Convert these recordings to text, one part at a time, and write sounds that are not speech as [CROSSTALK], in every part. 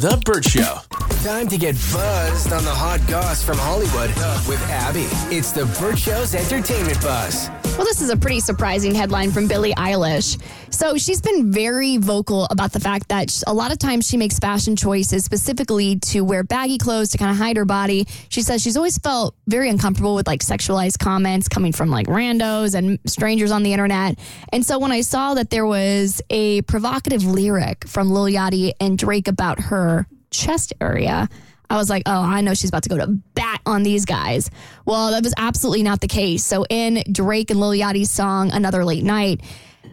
The Burt Show. Time to get buzzed on the hot goss from Hollywood with Abby. It's the Burt Show's entertainment buzz. Well, this is a pretty surprising headline from Billie Eilish. So she's been very vocal about the fact that a lot of times she makes fashion choices specifically to wear baggy clothes to kind of hide her body. She says she's always felt very uncomfortable with like sexualized comments coming from like randos and strangers on the internet. And so when I saw that there was a provocative lyric from Lil Yachty and Drake about her chest area, I was like, oh, I know she's about to go to bat on these guys. Well, that was absolutely not the case. So in Drake and Lil Yachty's song, Another Late Night,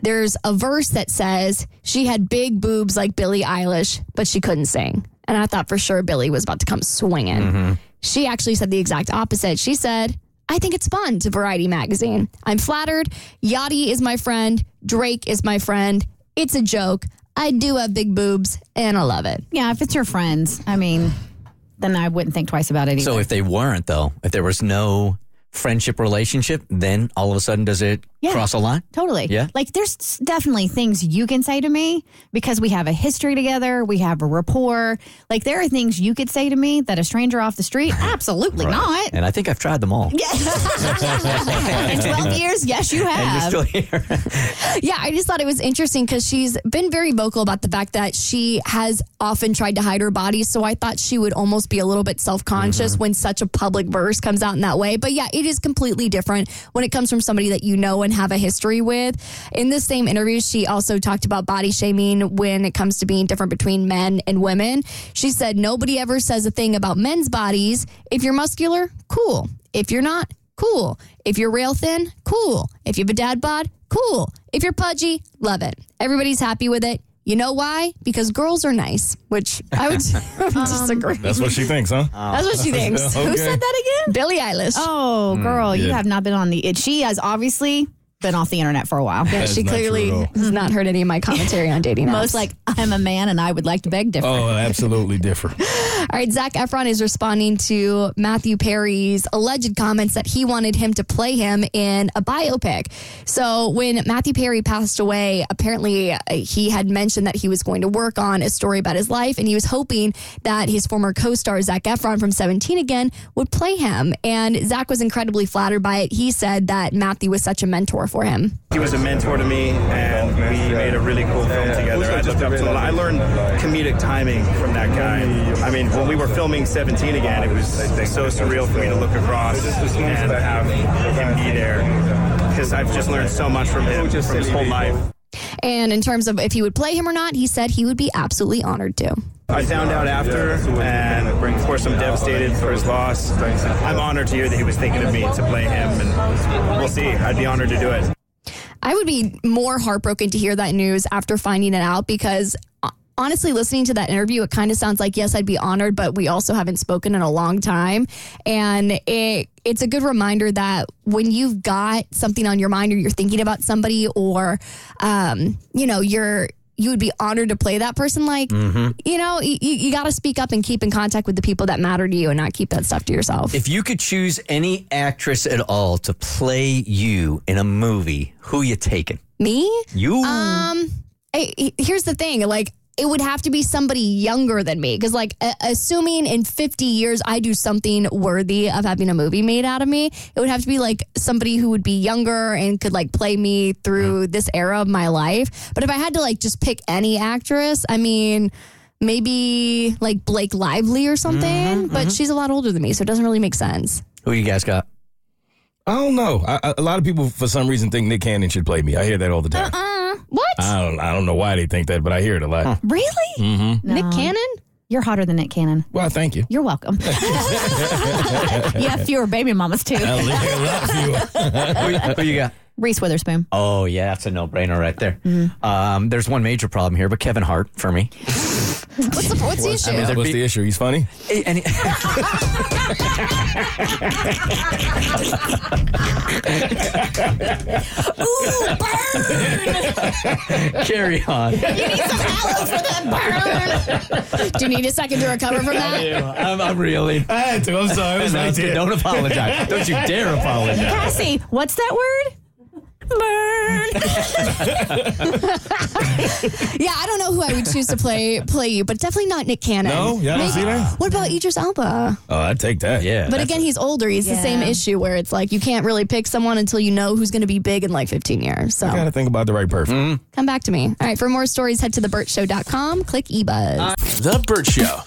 there's a verse that says she had big boobs like Billie Eilish, but she couldn't sing. And I thought for sure Billie was about to come swinging. Mm-hmm. She actually said the exact opposite. She said, I think it's fun to Variety magazine. I'm flattered. Yachty is my friend. Drake is my friend. It's a joke. I do have big boobs and I love it. Yeah, if it's your friends, I mean, then I wouldn't think twice about it either. So if they weren't, though, if there was no friendship relationship, then all of a sudden does it Yeah. cross a line? Totally. Yeah. Like there's definitely things you can say to me because we have a history together, we have a rapport. Like there are things you could say to me that a stranger off the street, absolutely not. And I think I've tried them all. [LAUGHS] In 12 years, yes, you [LAUGHS] And you're have. still here. [LAUGHS] Yeah, I just thought it was interesting because she's been very vocal about the fact that she has often tried to hide her body. So I thought she would almost be a little bit self conscious mm-hmm. when such a public verse comes out in that way. But yeah, it is completely different when it comes from somebody that you know and have a history with. In the same interview, she also talked about body shaming when it comes to being different between men and women. She said, Nobody ever says a thing about men's bodies. If you're muscular, cool. If you're not, cool. If you're rail thin, cool. If you have a dad bod, cool. If you're pudgy, love it. Everybody's happy with it. You know why? Because girls are nice, which I would [LAUGHS] disagree. Um, that's what she thinks, huh? Oh. That's what she thinks. [LAUGHS] Okay. Who said that again? Billie Eilish. Oh, hmm, girl, you yeah. have not been on the. It, she has obviously been off the internet for a while. Yeah, she clearly has not heard any of my commentary on dating apps. Most like I'm a man and I would like to beg different. Oh, absolutely different. [LAUGHS] All right, Zac Efron is responding to Matthew Perry's alleged comments that he wanted him to play him in a biopic. So, when Matthew Perry passed away, apparently uh, he had mentioned that he was going to work on a story about his life, and he was hoping that his former co star, Zac Efron from 17 again, would play him. And Zac was incredibly flattered by it. He said that Matthew was such a mentor for him. He was a mentor to me, and we made a really cool film together. I looked up to him. I learned comedic timing from that guy. I mean, when we were filming 17 again, it was so surreal for me to look across and have him be there because I've just learned so much from him, from his whole life. And in terms of if he would play him or not, he said he would be absolutely honored to. I found out after, and of course, I'm devastated for his loss. I'm honored to hear that he was thinking of me to play him, and we'll see. I'd be honored to do it. I would be more heartbroken to hear that news after finding it out because uh, honestly, listening to that interview, it kind of sounds like yes, I'd be honored, but we also haven't spoken in a long time, and it it's a good reminder that when you've got something on your mind or you're thinking about somebody or um, you know you're you would be honored to play that person like you know you, you got to speak up and keep in contact with the people that matter to you and not keep that stuff to yourself If you could choose any actress at all to play you in a movie, who you taking? me You. Um, I, here's the thing, like it would have to be somebody younger than me because, like, a- assuming in 50 years I do something worthy of having a movie made out of me, it would have to be like somebody who would be younger and could like play me through this era of my life. But if I had to like just pick any actress, I mean. Maybe like Blake Lively or something, but she's a lot older than me, so it doesn't really make sense. who you guys got? I don't know. I, I- a lot of people, for some reason, think Nick Cannon should play me. I hear that all the time. Uh, what? I don't. I don't know why they think that, but I hear it a lot. Really? Mm-hmm. Nick Cannon? You're hotter than Nick Cannon. Well, thank you. You're welcome. [LAUGHS] you have fewer baby mamas too. I live a who, you- who you got? Reese Witherspoon. Oh yeah, that's a no-brainer right there. Um, there's one major problem here, but Kevin Hart for me. What's the, what's the issue? mean, What's the issue? He's funny. Eh, and- Carry on. You need some aloe for that burn. Do you need a second to recover from that? I'm, I'm reeling. I had to. I'm sorry. It was No, right don't apologize. Don't you dare [LAUGHS] apologize. Cassie, what's that word? [LAUGHS] Yeah, I don't know who I would choose to play play you, but definitely not Nick Cannon. No? Y'all don't see that? What about Idris Elba? Oh, I'd take that. Yeah. But again, he's older. He's the same issue where it's like you can't really pick someone until you know who's going to be big in like 15 years. So Gotta think about the right person. Mm-hmm. come back to me. All right, for more stories, head to theburtshow.com. Click eBuzz. The Burt Show.